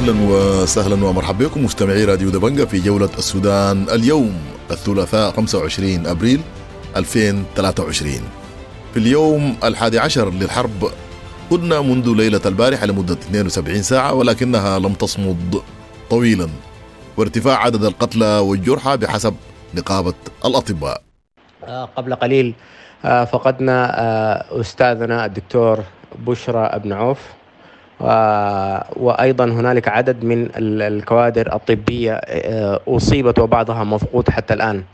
أهلا وسهلا ومرحبا بكم مستمعي راديو دبنجة في جولة السودان اليوم الثلاثاء 25 أبريل 2023 في اليوم الحادي عشر للحرب كنا منذ ليلة البارحة لمدة 72 ساعة ولكنها لم تصمد طويلا. وارتفاع عدد القتلى والجرحى بحسب نقابة الأطباء. آه، قبل قليل آه، فقدنا آه، أستاذنا الدكتور بشرى أبن عوف. وأيضا هنالك عدد من الكوادر الطبية أصيبت وبعضها مفقود حتى الآن.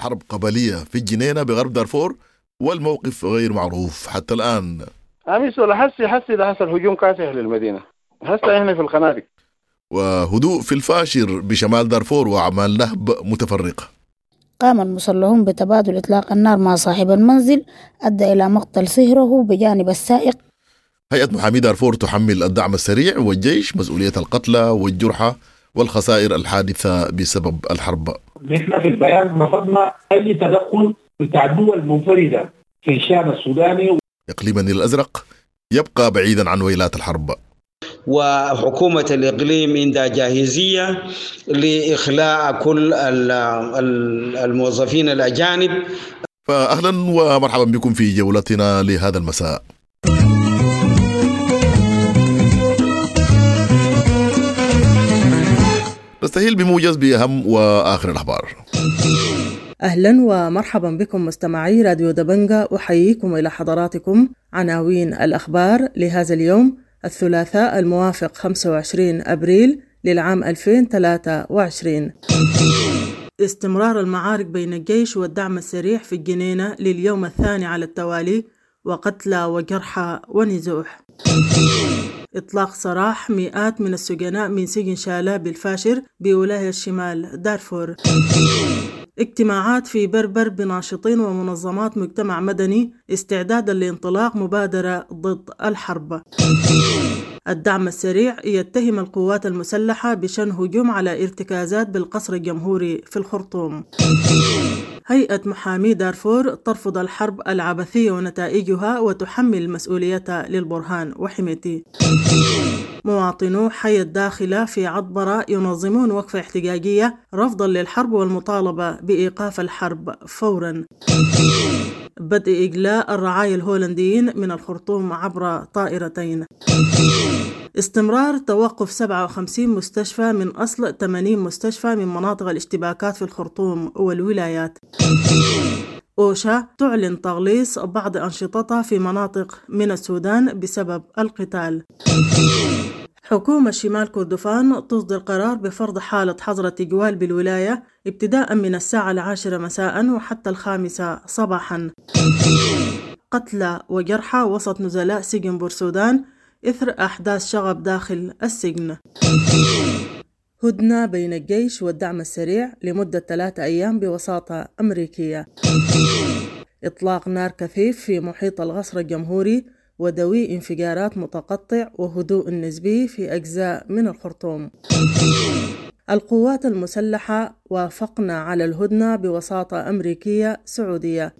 حرب قبلية في الجنينة بغرب دارفور والموقف غير معروف حتى الآن. أمس ولا حسي حسي ده حصل هجوم كاسح للمدينة هسه إحنا في الخنادق. وهدوء في الفاشر بشمال دارفور وأعمال نهب متفرقة. قام المسلحون بتبادل إطلاق النار مع صاحب المنزل أدى إلى مقتل صهره بجانب السائق. هيئة محامي دارفور تحمل الدعم السريع والجيش مسؤولية القتلى والجرحى والخسائر الحادثة بسبب الحرب. نحن في البيان رفضنا أي تدخل بتاع دول منفردة في الشأن السوداني إقليم النيل الأزرق يبقى بعيدا عن ويلات الحرب. وحكومة الإقليم عندها جاهزية لإخلاء كل الموظفين الأجانب. فأهلا ومرحبا بكم في جولتنا لهذا المساء. نستهيل بموجز بأهم وآخر الأخبار. أهلا ومرحبا بكم مستمعي راديو دبنجة أحييكم إلى حضراتكم. عناوين الأخبار لهذا اليوم الثلاثاء الموافق 25 أبريل للعام 2023 استمرار المعارك بين الجيش والدعم السريع في الجنينة لليوم الثاني على التوالي وقتلى وجرحى ونزوح. إطلاق سراح مئات من السجناء من سجن شالاب الفاشر بولاية شمال دارفور. اجتماعات في بربر بناشطين ومنظمات مجتمع مدني استعدادا لانطلاق مبادرة ضد الحرب. الدعم السريع يتهم القوات المسلحة بشن هجوم على ارتكازات بالقصر الجمهوري في الخرطوم. هيئة محامي دارفور ترفض الحرب العبثية ونتائجها وتحمل المسؤولية للبرهان وحميتي. مواطنو حي الداخلة في عطبرة ينظمون وقفة احتجاجية رفضا للحرب والمطالبة بإيقاف الحرب فورا. بدء إجلاء الرعايا الهولنديين من الخرطوم عبر طائرتين. استمرار توقف 57 مستشفى من أصل 80 مستشفى من مناطق الاشتباكات في الخرطوم والولايات. أوشا تعلن تغليص بعض أنشطتها في مناطق من السودان بسبب القتال. حكومة شمال كردفان تصدر قرار بفرض حالة حظر تجوال بالولاية ابتداء من الساعة العاشرة مساء وحتى الخامسة صباحا. قتلى وجرحى وسط نزلاء سجن بورسودان إثر أحداث شغب داخل السجن. هدنة بين الجيش والدعم السريع لمدة ثلاثة أيام بوساطة أمريكية. إطلاق نار كثيف في محيط الغصر الجمهوري ودوي انفجارات متقطع وهدوء نسبي في أجزاء من الخرطوم. القوات المسلحة وافقنا على الهدنة بوساطة أمريكية سعودية.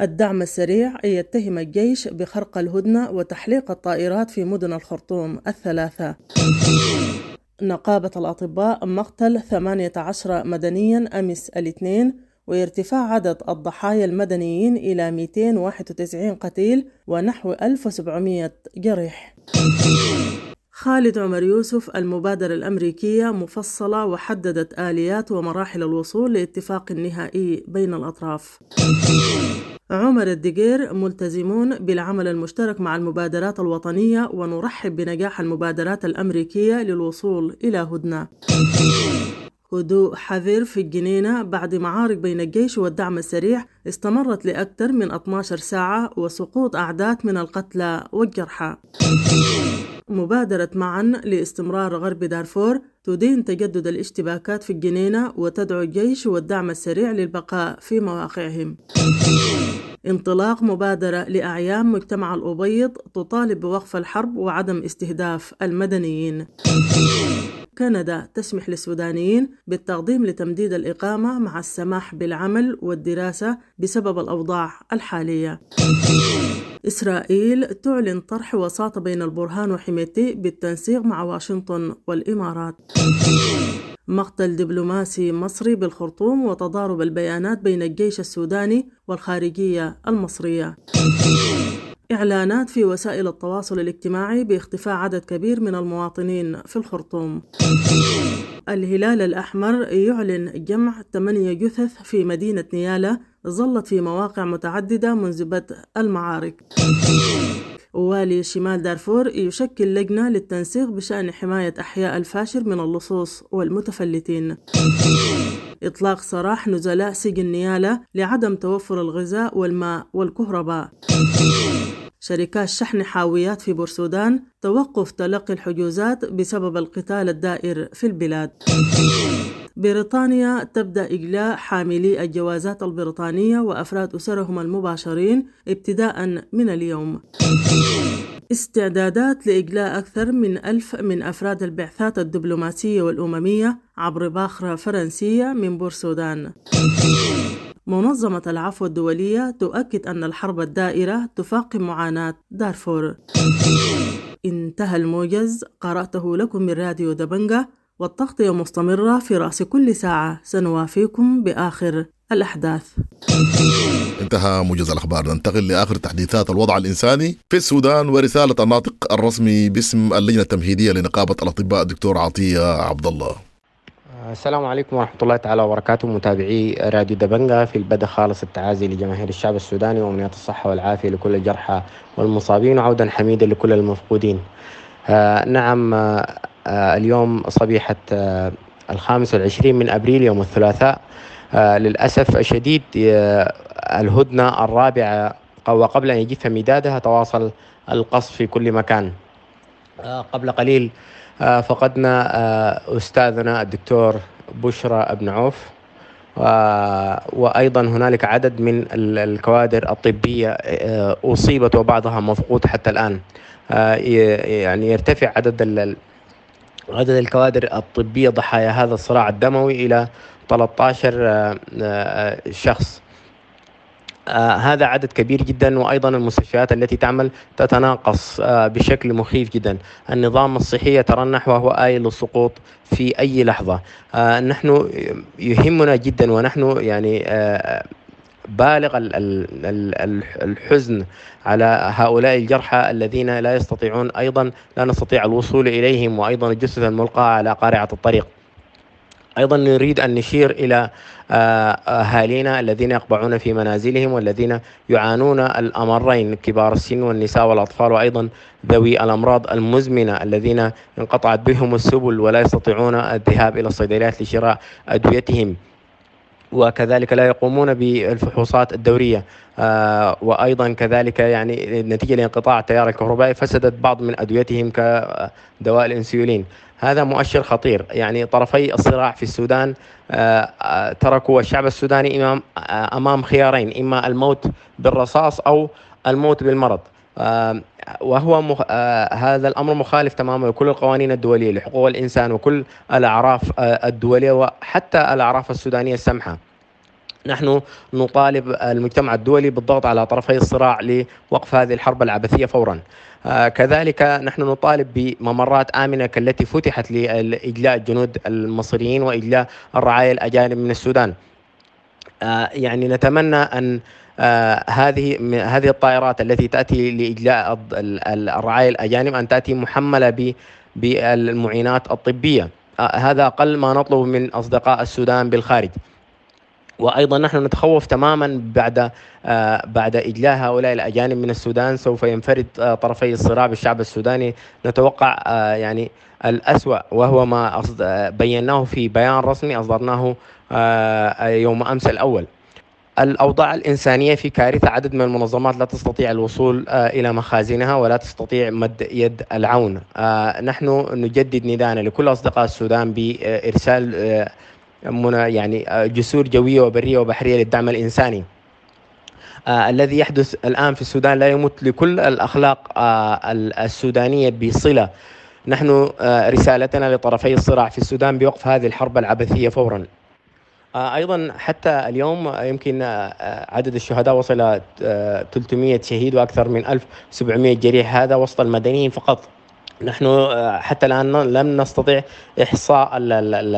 الدعم السريع يتهم الجيش بخرق الهدنة وتحليق الطائرات في مدن الخرطوم الثلاثة. نقابة الأطباء مقتل 18 مدنيا أمس الاثنين وارتفاع عدد الضحايا المدنيين إلى 291 قتيل ونحو 1700 جريح خالد عمر يوسف المبادرة الأمريكية مفصلة وحددت آليات ومراحل الوصول لاتفاق نهائي بين الأطراف. عمر الدقير ملتزمون بالعمل المشترك مع المبادرات الوطنية ونرحب بنجاح المبادرات الأمريكية للوصول إلى هدنة. هدوء حذر في الجنينة بعد معارك بين الجيش والدعم السريع استمرت لأكثر من 12 ساعة وسقوط أعداد من القتلى والجرحى. مبادرة معا لاستمرار غرب دارفور تدين تجدد الاشتباكات في الجنينة وتدعو الجيش والدعم السريع للبقاء في مواقعهم. انطلاق مبادرة لأعيان مجتمع الأبيض تطالب بوقف الحرب وعدم استهداف المدنيين. كندا تسمح للسودانيين بالتقديم لتمديد الإقامة مع السماح بالعمل والدراسة بسبب الأوضاع الحالية. إسرائيل تعلن طرح وساطة بين البرهان وحميتي بالتنسيق مع واشنطن والإمارات. مقتل دبلوماسي مصري بالخرطوم وتضارب البيانات بين الجيش السوداني والخارجية المصرية. إعلانات في وسائل التواصل الاجتماعي باختفاء عدد كبير من المواطنين في الخرطوم. الهلال الأحمر يعلن جمع ثمانية جثث في مدينة نيالا ظلت في مواقع متعددة منذ بدء المعارك. والي شمال دارفور يشكل لجنة للتنسيق بشأن حماية أحياء الفاشر من اللصوص والمتفلتين. إطلاق سراح نزلاء سجن نيالا لعدم توفر الغذاء والماء والكهرباء. شركات شحن حاويات في بورسودان توقف تلقي الحجوزات بسبب القتال الدائر في البلاد. بريطانيا تبدأ إجلاء حاملي الجوازات البريطانية وأفراد أسرهم المباشرين ابتداء من اليوم. استعدادات لإجلاء أكثر من ألف من أفراد البعثات الدبلوماسية والأممية عبر باخرة فرنسية من بورسودان منظمة العفو الدولية تؤكد أن الحرب الدائرة تفاقم معاناة دارفور. انتهى الموجز. قرأته لكم من راديو دبنجة. والتغطية مستمرة في رأس كل ساعة. سنوافيكم بآخر الأحداث. انتهى موجز الأخبار. ننتقل لآخر تحديثات الوضع الإنساني. في السودان ورسالة الناطق الرسمي باسم اللجنة التمهيدية لنقابة الأطباء الدكتور عطية عبد الله السلام عليكم ورحمة الله تعالى وبركاته. متابعي راديو دبنجة في البدء خالص التعازي لجماهير الشعب السوداني وأمنيات الصحة والعافية لكل الجرحى والمصابين. وعودا حميدا لكل المفقودين. آه نعم آه اليوم صبيحة آه الخامس والعشرين من أبريل يوم الثلاثاء. آه للأسف الشديد آه الهدنة الرابعة وقبل أن يجف مدادها تواصل القصف في كل مكان. آه قبل قليل آه فقدنا آه أستاذنا الدكتور بشرى ابن عوف. آه وأيضا هنالك عدد من الكوادر الطبية أصيبت وبعضها مفقود حتى الآن. يعني يرتفع عدد عدد الكوادر الطبية ضحايا هذا الصراع الدموي إلى 13 شخص. آه هذا عدد كبير جدا وأيضا المستشفيات التي تعمل تتناقص آه بشكل مخيف جدا. النظام الصحي يترنح وهو آيل للسقوط في أي لحظة. آه نحن يهمنا جدا ونحن يعني بالغ الحزن على هؤلاء الجرحى الذين لا يستطيعون أيضا لا نستطيع الوصول إليهم وأيضا الجثث الملقاه على قارعة الطريق. أيضا نريد أن نشير إلى أهالينا الذين يقبعون في منازلهم والذين يعانون الأمرين كبار السن والنساء والأطفال وأيضا ذوي الأمراض المزمنة الذين انقطعت بهم السبل ولا يستطيعون الذهاب إلى الصيدليات لشراء أدويتهم. وكذلك لا يقومون بالفحوصات الدورية. آه وأيضا كذلك يعني نتيجة لانقطاع التيار الكهربائي فسدت بعض من أدويتهم كدواء الإنسولين. هذا مؤشر خطير. يعني طرفي الصراع في السودان آه تركوا الشعب السوداني إمام آه خيارين إما الموت بالرصاص أو الموت بالمرض. آه وهو مخ... آه هذا الأمر مخالف تماما لكل القوانين الدولية لحقوق الإنسان وكل الأعراف آه الدولية وحتى الأعراف السودانية السمحه. نحن نطالب المجتمع الدولي بالضغط على طرفي الصراع لوقف هذه الحرب العبثية فورا. آه كذلك نحن نطالب بممرات آمنة كالتي فتحت لإجلاء الجنود المصريين وإجلاء الرعايا الأجانب من السودان. آه يعني نتمنى أن آه هذه هذه الطائرات التي تأتي لإجلاء الرعايا الأجانب أن تأتي محملة بالمعينات الطبية. آه هذا أقل ما نطلب من أصدقاء السودان بالخارج. وأيضا نحن نتخوف تماما بعد آه بعد إجلاء هؤلاء الأجانب من السودان. سوف ينفرد آه طرفي الصراع بالشعب السوداني. نتوقع آه يعني الأسوأ وهو ما بيناه في بيان رسمي أصدرناه يوم أمس الأول. الأوضاع الإنسانية في كارثة عدد من المنظمات لا تستطيع الوصول إلى مخازنها ولا تستطيع مد يد العون. نحن نجدد نداءنا لكل أصدقاء السودان بإرسال يعني جسور جوية وبرية وبحرية للدعم الإنساني. الذي يحدث الآن في السودان لا يمت لكل الأخلاق السودانية بصلة. نحن رسالتنا لطرفي الصراع في السودان بوقف هذه الحرب العبثية فورا. أيضا حتى اليوم يمكن عدد الشهداء وصل 300 شهيد وأكثر من 1700 جريح. هذا وسط المدنيين فقط. نحن حتى الآن لم نستطع إحصاء ال ال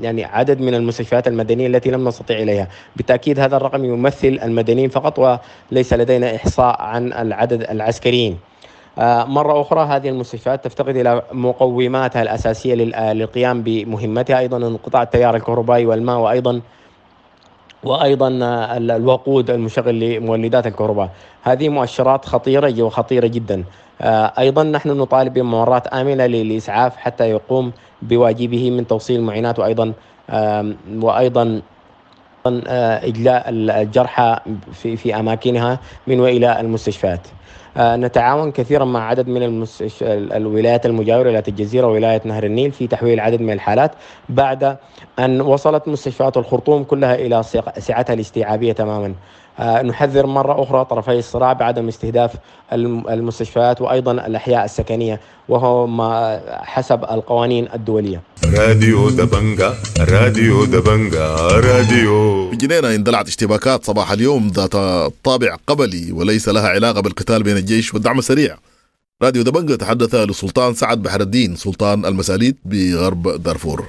يعني عدد من المستشفيات المدنية التي لم نستطيع إليها، بالتأكيد هذا الرقم يمثل المدنيين فقط وليس لدينا إحصاء عن العدد العسكريين. مرة أخرى هذه المستشفيات تفتقد إلى مقوماتها الأساسية للقيام بمهمتها أيضا انقطاع التيار الكهربائي والماء وأيضا وأيضا الوقود المشغل لمولدات الكهرباء هذه مؤشرات خطيرة وخطيره جدا أيضا نحن نطالب بممرات آمنة للاسعاف حتى يقوم بواجبه من توصيل المعينات وأيضا وأيضا إجلاء الجرحى في في أماكنها من وإلى المستشفيات. نتعاون كثيرا مع عدد من المستش... الولايات المجاورة ولاية الجزيرة وولاية نهر النيل في تحويل عدد من الحالات بعد أن وصلت مستشفيات الخرطوم كلها إلى سعتها الاستيعابية تماما. نحذر مرة أخرى طرفي الصراع بعدم استهداف المستشفيات وأيضا الأحياء السكنية وهو ما حسب القوانين الدولية. راديو دبنجا راديو دبنجا راديو. في جنينة اندلعت اشتباكات صباح اليوم ذات طابع قبلي وليس لها علاقة بالقتال بين الجيش والدعم السريع. راديو دبنجا تحدث لسلطان سعد بحر الدين سلطان المساليد بغرب دارفور.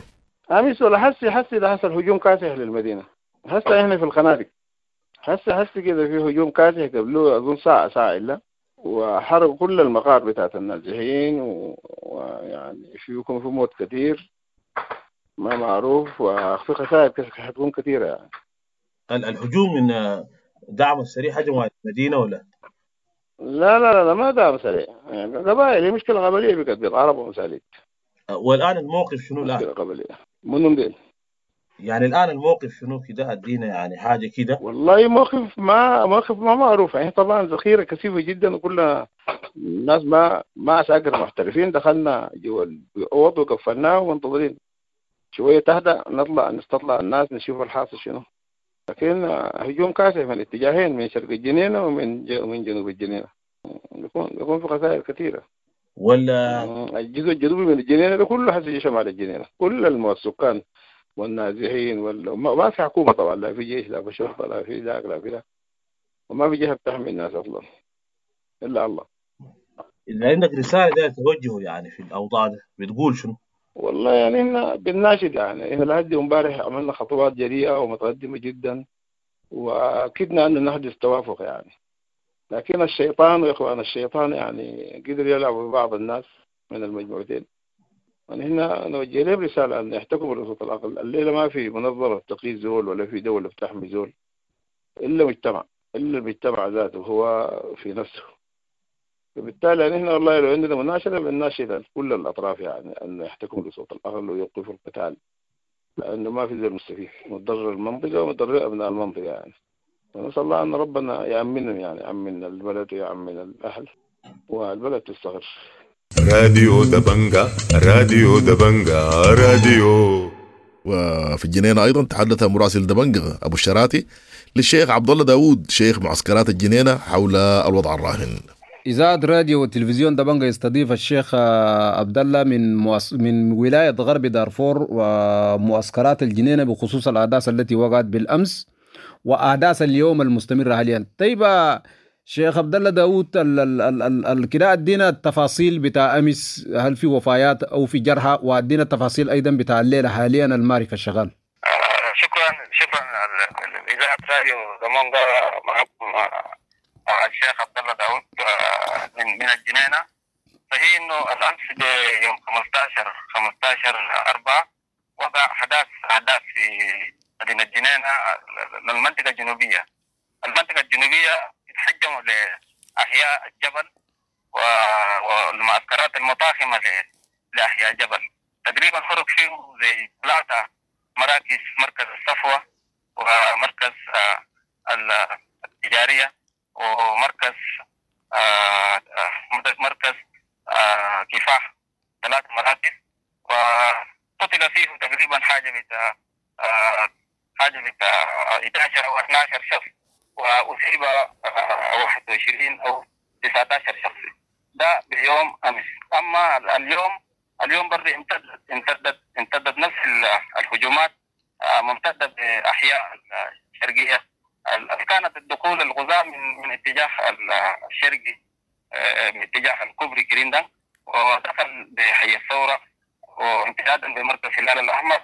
أمس ولا حسي حسي ده حصل هجوم كاسح للمدينة هسه إحنا في الخنادق. هسه هسه كده في هجوم كاسح قبله أظن ساعة ساعة إلا. وحرقوا كل المقار بتاعت النازحين ويعني في يكون في موت كثير. ما معروف. وفي خسائر حتكون كثيرة يعني. الهجوم من دعم السريع هجموا المدينة ولا؟ لا لا لا ما دعم سريع. يعني قبائل هي مشكلة قبلية بقت بيتعربوا ومساليك والآن الموقف شنو الآن؟ مشكلة قبلية. منهم ديل يعني الآن الموقف شنو كده؟ أدينا يعني حاجة كده. والله موقف ما موقف ما معروف. يعني طبعا ذخيرة كثيفة جدا وكلها الناس ما ما عساكر محترفين. دخلنا جوا الاوض وقفلناه ومنتظرين شوية تهدى نطلع نستطلع الناس نشوف الحاصل شنو. لكن هجوم كاسح من الاتجاهين من شرق الجنينه ومن ومن جنوب الجنينه بيكون بيكون في خسائر كثيرة. ولا الجزء الجنوبي من الجنينه ده كله حسي شمال الجنينه كل السكان والنازحين ولا ما في حكومة طبعا لا في جيش لا في شرطة لا في ذاك لا في ذاك. وما في جهة بتحمي الناس أصلا إلا الله. إذا عندك رسالة ده توجهه يعني في الأوضاع ده بتقول شنو؟ والله يعني إحنا بنناشد يعني إحنا لحد امبارح عملنا خطوات جريئة ومتقدمة جدا واكدنا ان نحدث توافق يعني. لكن الشيطان واخوان الشيطان يعني قدر يلعب ببعض الناس من المجموعتين. يعني هنا نوجه لهم رسالة أن يحتكموا لصوت العقل الليلة ما في منظمة تقي زول ولا في دولة بتحمي زول. إلا مجتمع. إلا المجتمع ذاته هو في نفسه. فبالتالي يعني هنا والله لو عندنا مناشدة بنناشد كل الأطراف يعني أن يحتكموا لصوت العقل ويوقفوا القتال. لأنه ما في زول مستفيد. مضر المنطقة ومضر أبناء المنطقة يعني. ونسأل الله أن ربنا يأمنهم يعني. يأمن البلد ويأمن الأهل. والبلد تستقر. راديو دبنجا راديو دبنجا راديو وفي الجنينة أيضا تحدث مراسل دبنجا أبو الشراتي للشيخ عبد الله داوود شيخ معسكرات الجنينة حول الوضع الراهن إذاعة راديو وتلفزيون دبنجا يستضيف الشيخ عبد الله من مؤس... من ولاية غرب دارفور ومعسكرات الجنينة بخصوص الأحداث التي وقعت بالأمس وأحداث اليوم المستمرة حاليا طيب شيخ عبد الله داوود كده أدينا التفاصيل بتاع أمس هل في وفيات أو في جرحى؟ وأدينا التفاصيل أيضا بتاع الليلة حاليا المعرفة الشغال. آه شكرا شكرا إذاعة راديو دمونغا معكم الشيخ عبد الله داوود من من الجنينة. صحيح إنه الأمس يوم 15 15 4 وقع أحداث أحداث في مدينة الجنينة المنطقة الجنوبية. المنطقة الجنوبية تحجموا لأحياء الجبل والمعسكرات المطاخمة لأحياء الجبل تقريبا خرج فيهم زي ثلاثة مراكز مركز الصفوة ومركز التجارية ومركز مركز كفاح. ثلاث مراكز. وقتل فيه تقريبا حاجة بتاع حاجة بتاع 11 أو 12 شخص. وأصيب 21 أو 19 شخص ده بيوم أمس. أما اليوم اليوم برضه امتدت امتدت امتدت نفس الهجومات ممتدة بأحياء الشرقية. كانت الدخول الغزاة من من اتجاه الشرقي باتجاه الكوبري كريندا ودخل بحي الثورة وامتدادا بمركز الهلال الأحمر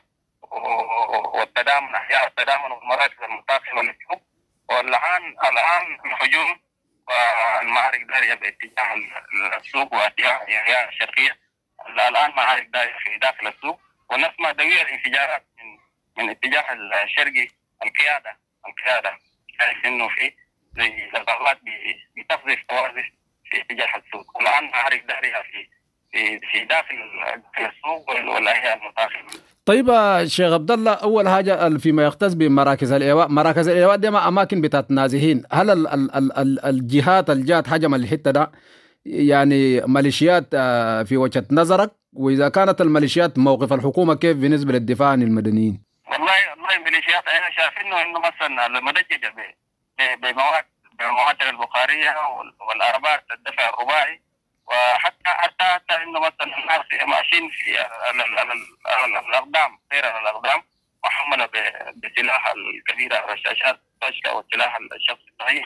والتدامن أحياء التدامن والمراكز المتصلة للجنوب. والآن الآن الهجوم والمعارك دارية باتجاه السوق واتجاه أحياء الشرقية. الآن معارك دارية في داخل السوق. ونسمع دوية الانفجارات من من اتجاه الشرقي القيادة. القيادة شايف إنه في زي لقطات بتقذف قواذف في اتجاه السوق. والآن معارك داريه في في في داخل السوق والاحياء المتاخره طيب شيخ عبد الله أول حاجة فيما يختص بمراكز الإيواء مراكز الإيواء دي ما أماكن بتاعت نازحين هل ال ال ال ال الجهات الجات حجم الحتة ده يعني ميليشيات في وجهة نظرك؟ وإذا كانت الميليشيات موقف الحكومة كيف بالنسبة للدفاع عن المدنيين؟ والله والله الميليشيات أنا شايفينه انه مثلا المدججه بمواد بمواد البخارية والاربات الدفع الرباعي. وحتى حتى حتى إنه مثلا الناس ماشيين في الأقدام سير الأقدام محملة بسلاح الكبيره الرشاشات الطشقه والسلاح الشخصي الصحيح.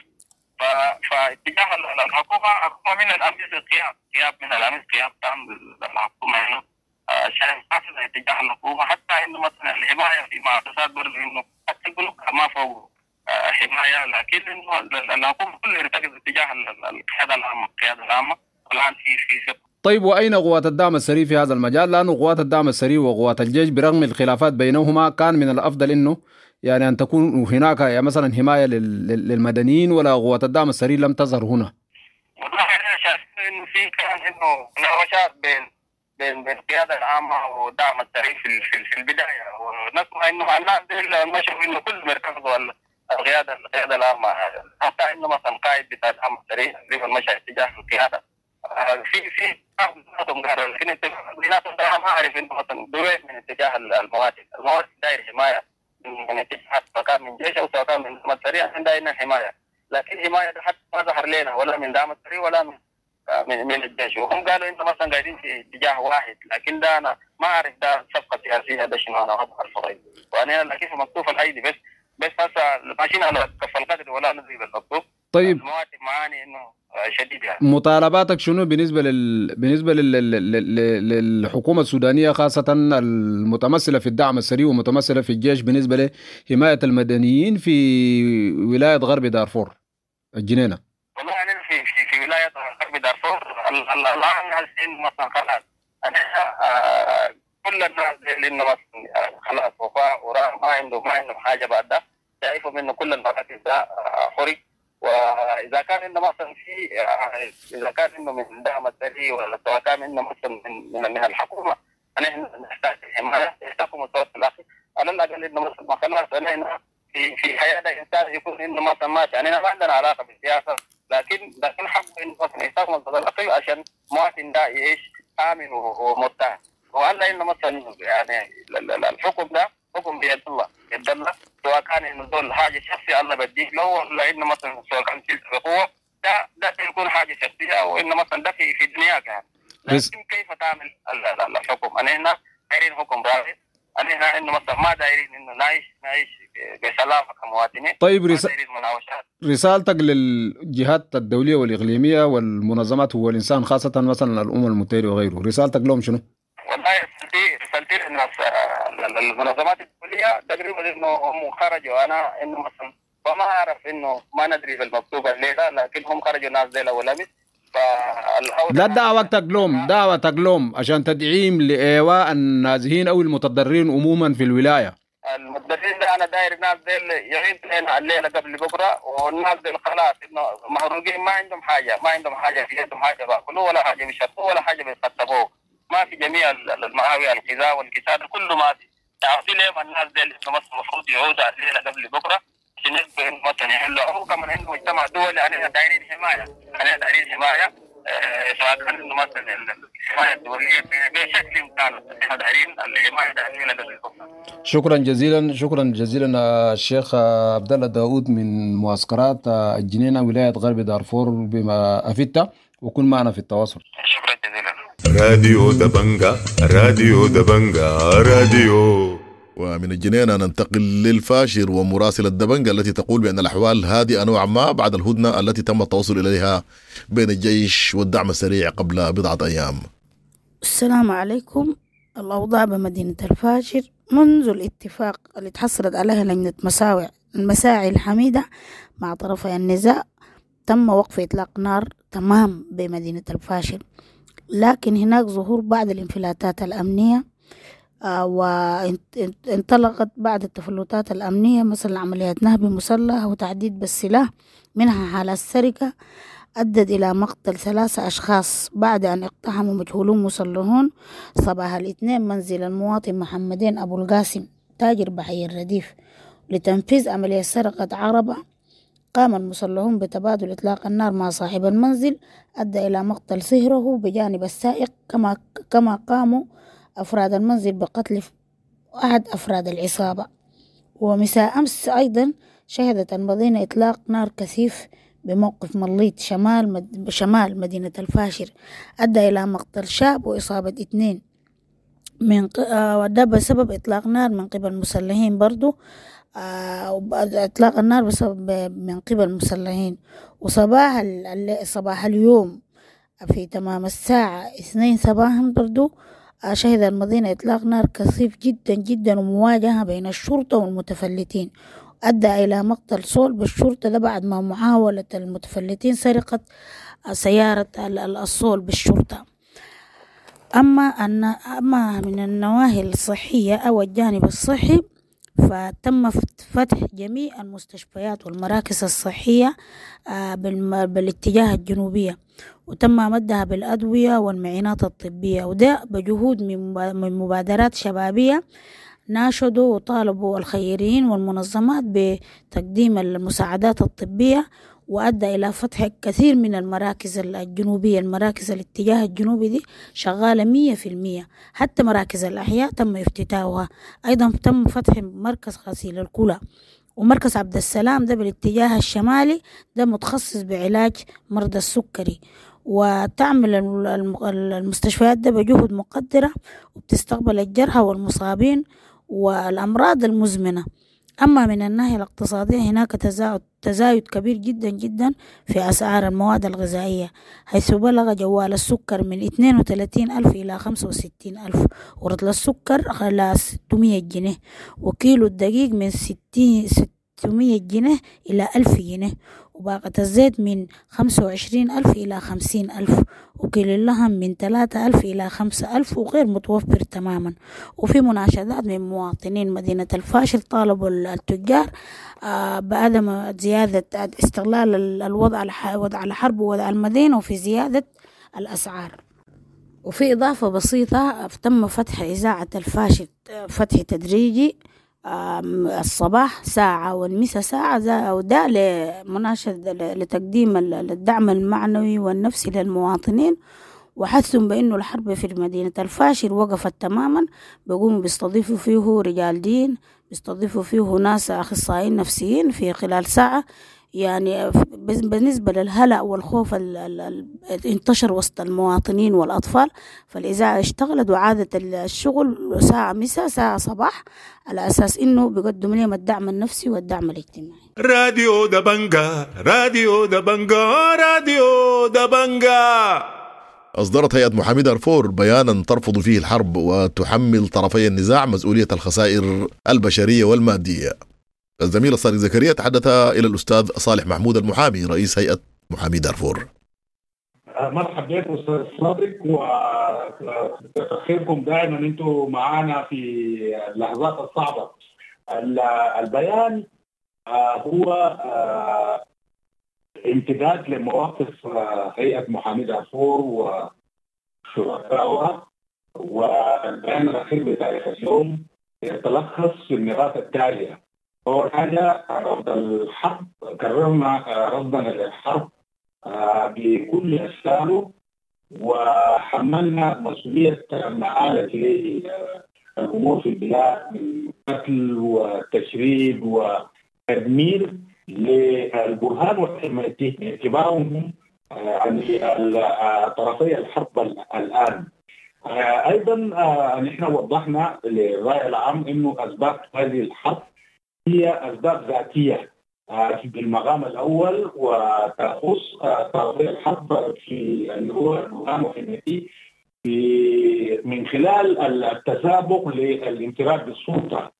فاتجاه الحكومة حكومه من الامس القيام قيام من الامس قيام تام الحكومة. هنا شايف حافظ اتجاه الحكومة حتى إنه مثلا الحماية في مؤسسات برضه إنه حتى البنوك ما فوق حماية لكن إنه الحكومة كلها ارتكزت اتجاه القيادة العامة القيادة العامة. والان في في طيب وأين قوات الدعم السريع في هذا المجال؟ لأنه قوات الدعم السريع وقوات الجيش برغم الخلافات بينهما كان من الأفضل إنه يعني أن تكون هناك يعني مثلا حماية للمدنيين ولا قوات الدعم السريع لم تظهر هنا. والله أنا شايف إنه في كان إنه مناوشات بين بين بين القياده العامة والدعم السريع في في, في البداية ونسمع إنه الناس دي مشوا إنه كل مركزوا القياده القيادة العامة حتى إنه مثلا قائد بتاع الدعم السريع تقريبا مشى اتجاه القيادة في في لكن بيناتهم ما أعرف إنه مثلا من اتجاه المواد المواد داير حماية من اتجاه سواء كان من جيش أو سواء كان من دعم السريع إحنا دايرين حماية. لكن حماية حتى ما ظهر لنا ولا من دعم السريع ولا من من من الجيش. وهم قالوا إنه مثلا قاعدين في اتجاه واحد لكن ده أنا ما أعرف ده صفقة سياسية ده شنو أنا ما بعرف وأنا لكن مكتوف الأيدي بس بس هسه ماشيين على كف القدر ولا ندري بالمكتوب طيب. المواد معاني إنه شديد يعني. مطالباتك شنو بالنسبة لل بالنسبة لل... لل... لل... للحكومة السودانية خاصة المتمثلة في الدعم السريع ومتمثلة في الجيش بالنسبة لحماية المدنيين في ولاية غرب دارفور الجنينة؟ والله يعني في في, في ولاية غرب دارفور الآن هالسين مثلا خلاص آه كل الناس اللي مثلا خلاص وفاء وراء ما عنده ما عنده حاجة بعد ده. شايفهم انه كل المراكز ده حرق وإذا كان إنه مثلا في إذا كان إنه من دعم السري ولا سواء كان إنه مثلا من من, من الحكومة نحن نحتاج حماية. يحتاجوا مستوى الاخي على الأقل إنه مثلا خلاص أنا في في حياة الانسان يكون إنه مثلا ماشي. يعني ما عندنا علاقة بالسياسة لكن لكن حق إنه مثلا يحتاج مستوى الاخي عشان مواطن ده يعيش آمن ومرتاح. وهلا إنه مثلا يعني الحكم ده حكم بيد الله بيد الله. سواء كان إنه دول حاجة شخصية الله بديك له ولا إنه مثلا سواء كان في قوه ده ده يكون حاجة شخصية وانه مثلا ده في في دنياك يعني لكن كيف تعمل الحكم؟ أنا هنا دايرين حكم راضي أنا هنا إنه مثلا ما دايرين إنه نعيش نعيش بسلامة كمواطنين. طيب رس... رسالتك للجهات الدولية والإقليمية والمنظمات هو الانسان خاصة مثلا الأمم المتحدة وغيره رسالتك لهم شنو؟ المنظمات الدوليه تقريبا إنه هم خرجوا. أنا إنه مثلا فما أعرف إنه ما ندري بالمكتوب الليلة لكن هم خرجوا ناس زي الأول امس لا دعوتك لهم دعوتك لهم عشان تدعيم لإيواء النازحين أو المتضررين عموما في الولاية. المتضررين ده أنا داير ناس ديل يعيد لنا الليلة قبل بكرة والناس ديل خلاص إنه مهروقين ما عندهم حاجة ما عندهم حاجة في يدهم حاجة باكلوا ولا حاجة بيشربوا ولا حاجة بيخطبوه. ما في جميع المعاوية الغذاء والكتاب كله ما في تعرفي ليه الناس ديل انه مثلا المفروض يعودوا الليلة قبل بكرة. عشان يبقوا مثلا يحلوا كمان عنده مجتمع دولي علينا دايرين حماية. علينا دايرين حماية سواء كان إنه مثلا الحماية الدولية بشكل كانت إحنا دايرين الحماية دايرين قبل بكرة. شكرا جزيلا شكرا جزيلا الشيخ عبد الله داوود من معسكرات الجنينة ولاية غرب دارفور بما أفدت. وكن معنا في التواصل. شكرا جزيلا. راديو دبنجا راديو دبنجا راديو ومن الجنينة ننتقل للفاشر ومراسلة دبنجة التي تقول بأن الأحوال هادئة نوعا ما بعد الهدنة التي تم التوصل إليها بين الجيش والدعم السريع قبل بضعة أيام. السلام عليكم. الأوضاع بمدينة الفاشر منذ الاتفاق اللي تحصلت عليها لجنة مساوع المساعي الحميدة مع طرفي النزاع تم وقف إطلاق نار تمام بمدينة الفاشر لكن هناك ظهور بعض الانفلاتات الأمنية آه، وانطلقت بعض التفلتات الأمنية مثل عمليات نهب مسلح وتعديد بالسلاح منها حالات سرقة أدت إلى مقتل ثلاثة أشخاص بعد أن اقتحموا مجهولون مسلحون. صباح الاثنين منزل المواطن محمدين أبو القاسم تاجر بحي الرديف لتنفيذ عملية سرقة عربة. قام المسلحون بتبادل إطلاق النار مع صاحب المنزل أدى إلى مقتل سهره بجانب السائق كما كما قاموا أفراد المنزل بقتل أحد أفراد العصابة. ومساء أمس أيضا شهدت المدينة إطلاق نار كثيف بموقف مليط شمال مد... شمال مدينة الفاشر. أدى إلى مقتل شاب وإصابة اثنين. من ق... آه وده بسبب إطلاق نار من قبل مسلحين برضو إطلاق النار بسبب من قبل مسلحين وصباح. صباح اليوم في تمام الساعة اثنين صباحا برضو آه شهد المدينة إطلاق نار كثيف جدا جدا ومواجهة بين الشرطة والمتفلتين أدى إلى مقتل صول بالشرطة ده بعد ما محاولة المتفلتين سرقة سيارة الصول بالشرطة أما أن أما من النواحي الصحية أو الجانب الصحي فتم فتح جميع المستشفيات والمراكز الصحية بالاتجاه الجنوبية وتم مدها بالأدوية والمعينات الطبية وده بجهود من مبادرات شبابية ناشدوا وطالبوا الخيرين والمنظمات بتقديم المساعدات الطبية وأدى إلى فتح كثير من المراكز الجنوبية المراكز الاتجاه الجنوبي دي شغالة مية في المية. حتى مراكز الأحياء تم افتتاحها. أيضا تم فتح مركز غسيل الكلى. ومركز عبد السلام ده بالاتجاه الشمالي ده متخصص بعلاج مرضى السكري. وتعمل المستشفيات ده بجهد مقدرة وبتستقبل الجرحى والمصابين والأمراض المزمنة. أما من الناحية الاقتصادية هناك تزايد, تزايد كبير جدا جدا في أسعار المواد الغذائية حيث بلغ جوال السكر من 32 ألف إلى 65 ألف ورطل السكر على 600 جنيه وكيلو الدقيق من 60 600 جنيه إلى 1000 جنيه وباقة الزيت من خمسة وعشرين ألف إلى خمسين ألف وكيل اللحم من ثلاثة ألف إلى خمسة ألف وغير متوفر تماما. وفي مناشدات من مواطنين مدينة الفاشل طالبوا التجار بعدم زيادة استغلال الوضع وضع الحرب ووضع المدينة وفي زيادة الأسعار. وفي إضافة بسيطة تم فتح إذاعة الفاشل فتح تدريجي الصباح ساعة والمساء ساعة وده لمناشد لتقديم الدعم المعنوي والنفسي للمواطنين وحثهم بأنه الحرب في مدينة الفاشل وقفت تماما. بيقوموا بيستضيفوا فيه رجال دين بيستضيفوا فيه ناس أخصائيين نفسيين في خلال ساعة. يعني بالنسبة للهلع والخوف اللي انتشر وسط المواطنين والأطفال فالإذاعة اشتغلت وعادت الشغل ساعة مساء ساعة صباح على أساس إنه بيقدم لهم الدعم النفسي والدعم الاجتماعي. راديو دبنجا راديو دبنجا راديو دبنجا. أصدرت هيئة محامي دارفور بيانا ترفض فيه الحرب وتحمل طرفي النزاع مسؤولية الخسائر البشرية والمادية. الزميل الصادق زكريا تحدث إلى الأستاذ صالح محمود المحامي رئيس هيئة محامي دارفور. مرحبا بكم أستاذ صادق وخيركم دائما أنتم معنا في اللحظات الصعبة. البيان هو امتداد لمواقف هيئة محامي دارفور وشركائها والبيان الأخير بتاريخ اليوم يتلخص في النقاط التالية أول حاجة رفض الحرب كررنا رفضنا للحرب بكل أشكاله وحملنا مسؤولية ما آلت إليه الأمور في البلاد من قتل وتشريد وتدمير للبرهان والحمايتي باعتبارهم عن طرفي الحرب الآن. آه، أيضا آه، نحن وضحنا للرأي العام إنه أسباب هذه الحرب هي أسباب ذاتية. آه، بالمقام الأول وتخص آه، تغطيه الحرب في الحكومي في من خلال التسابق للانفراد بالسلطة.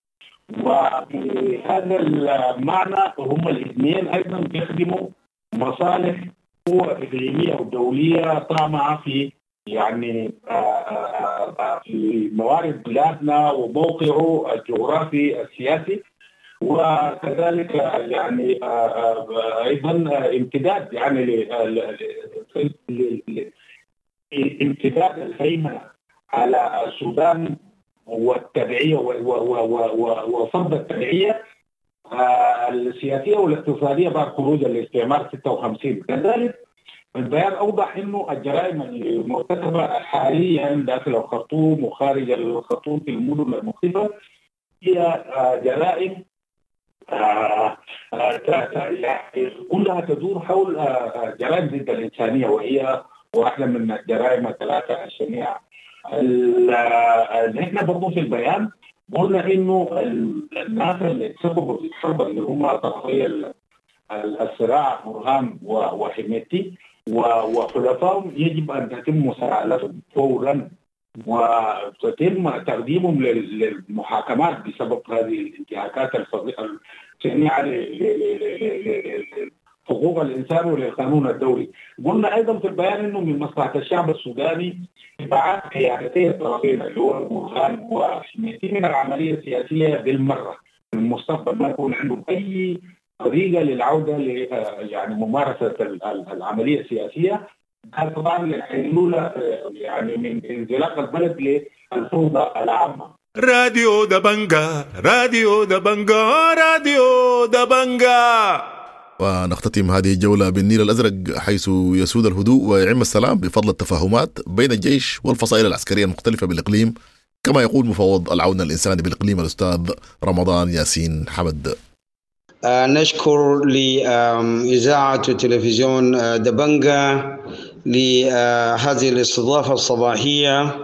وبهذا المعنى هم الاثنين أيضا بيخدموا مصالح قوى اقليميه ودوليه طامعة في يعني آه، في موارد بلادنا وموقعه الجغرافي السياسي. وكذلك يعني آه، آه، أيضا امتداد يعني امتداد الهيمنه على السودان والتبعية وفرض التبعية آه، السياسية والاقتصادية بعد خروج الاستعمار 56 كذلك البيان أوضح إنه الجرائم المرتكبه حاليا داخل الخرطوم وخارج الخرطوم في المدن المختلفه هي آه، جرائم كلها تدور حول آه، آه، جرائم ضد الإنسانية وهي واحدة من الجرائم الثلاثة الشنيعه. ال- آه، إحنا برضه في البيان قلنا إنه ال- الناس اللي تسببوا في الحرب اللي هم طرفي ال- ال- الصراع برهان وحميتي وحلفائهم يجب أن تتم مساءلتهم فورا وتتم تقديمهم لل- للمحاكمات بسبب هذه الانتهاكات الفظيعة الشنيعه حقوق الإنسان وللقانون الدولي. قلنا أيضا في البيان إنه من مصلحة الشعب السوداني ابعاد قيادتي الطرفين اللي هو البرهان من العملية السياسية بالمرة. في المستقبل ما يكون عندهم أي طريقة للعودة ل يعني ممارسة ال- ال- العملية السياسية هذا طبعا آه، يعني من انزلاق البلد للفوضى العامة. راديو دبنجا راديو دبنجا راديو دبنجا ونختتم هذه الجولة بالنيل الأزرق حيث يسود الهدوء ويعم السلام بفضل التفاهمات بين الجيش والفصائل العسكرية المختلفة بالإقليم كما يقول مفوض العون الإنساني بالإقليم الأستاذ رمضان ياسين حمد آه، نشكر لإذاعة وتلفزيون آه، دبنجا لهذه الاستضافة الصباحية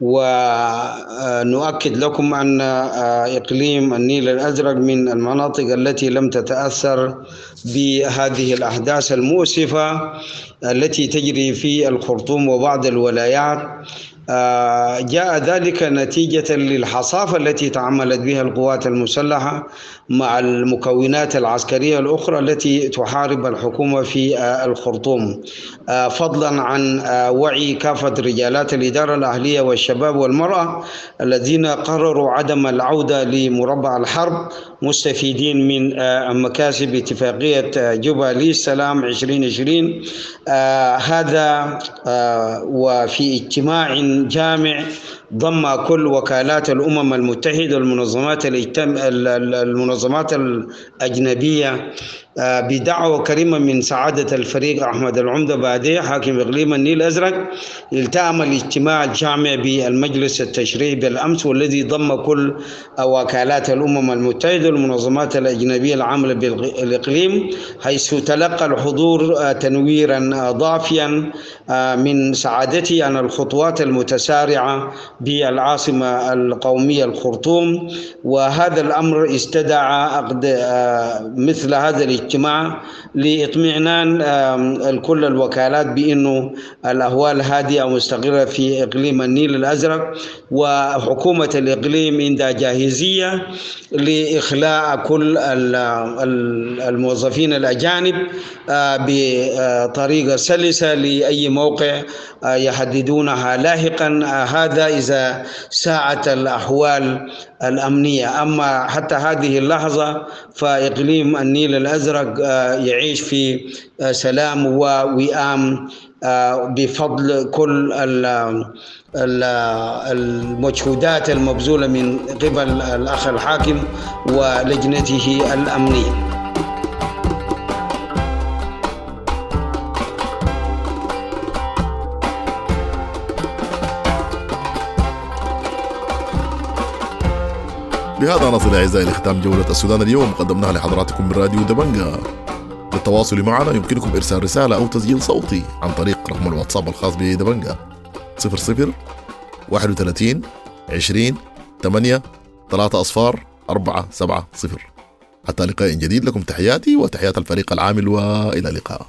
ونؤكد لكم أن آه، إقليم النيل الأزرق من المناطق التي لم تتأثر بهذه الأحداث المؤسفة التي تجري في الخرطوم وبعض الولايات. جاء ذلك نتيجة للحصافة التي تعاملت بها القوات المسلحة مع المكونات العسكرية الأخرى التي تحارب الحكومة في آه، الخرطوم. آه، فضلا عن آه، وعي كافة رجالات الإدارة الأهلية والشباب والمرأة الذين قرروا عدم العودة لمربع الحرب مستفيدين من آه، مكاسب اتفاقية آه، جوبا للسلام 2020 آه، هذا وفي اجتماع جامع ضم كل وكالات الأمم المتحدة والمنظمات المنظمات الأجنبية آه، بدعوة كريمة من سعادة الفريق أحمد العمدة بادي حاكم إقليم النيل الأزرق التأم الاجتماع الجامع بالمجلس التشريعي بالأمس والذي ضم كل وكالات الأمم المتحدة والمنظمات الأجنبية العاملة بالإقليم حيث تلقى الحضور آه، تنويرا آه، ضافيا من سعادتي عن الخطوات المتسارعة بالعاصمة القومية الخرطوم وهذا الأمر استدعى آه، مثل هذا الاجتماع لإطمئنان آم، كل الوكالات بأنه الأهوال هادئة ومستقرة في إقليم النيل الأزرق وحكومة الإقليم عندها جاهزية لإخلاء كل ال- ال- الموظفين الأجانب آه، بطريقة سلسة لأي موقع آه، يحددونها لاحقا. هذا إذا ساعت الأحوال الأمنية. أما حتى هذه اللحظة فإقليم النيل الأزرق آه، يعيش في آه، سلام ووئام آه، بفضل كل ال- ال- المجهودات المبذولة من قبل الأخ الحاكم ولجنته الأمنية. بهذا نصل أعزائي لختام جولة السودان اليوم. قدمناها لحضراتكم من راديو دبنجا. للتواصل معنا يمكنكم إرسال رسالة أو تسجيل صوتي عن طريق رقم الواتساب الخاص بدبنجا. 00 31 20 8 3 أصفار 4 7 0 حتى لقاء جديد. لكم تحياتي وتحيات الفريق العامل وإلى اللقاء.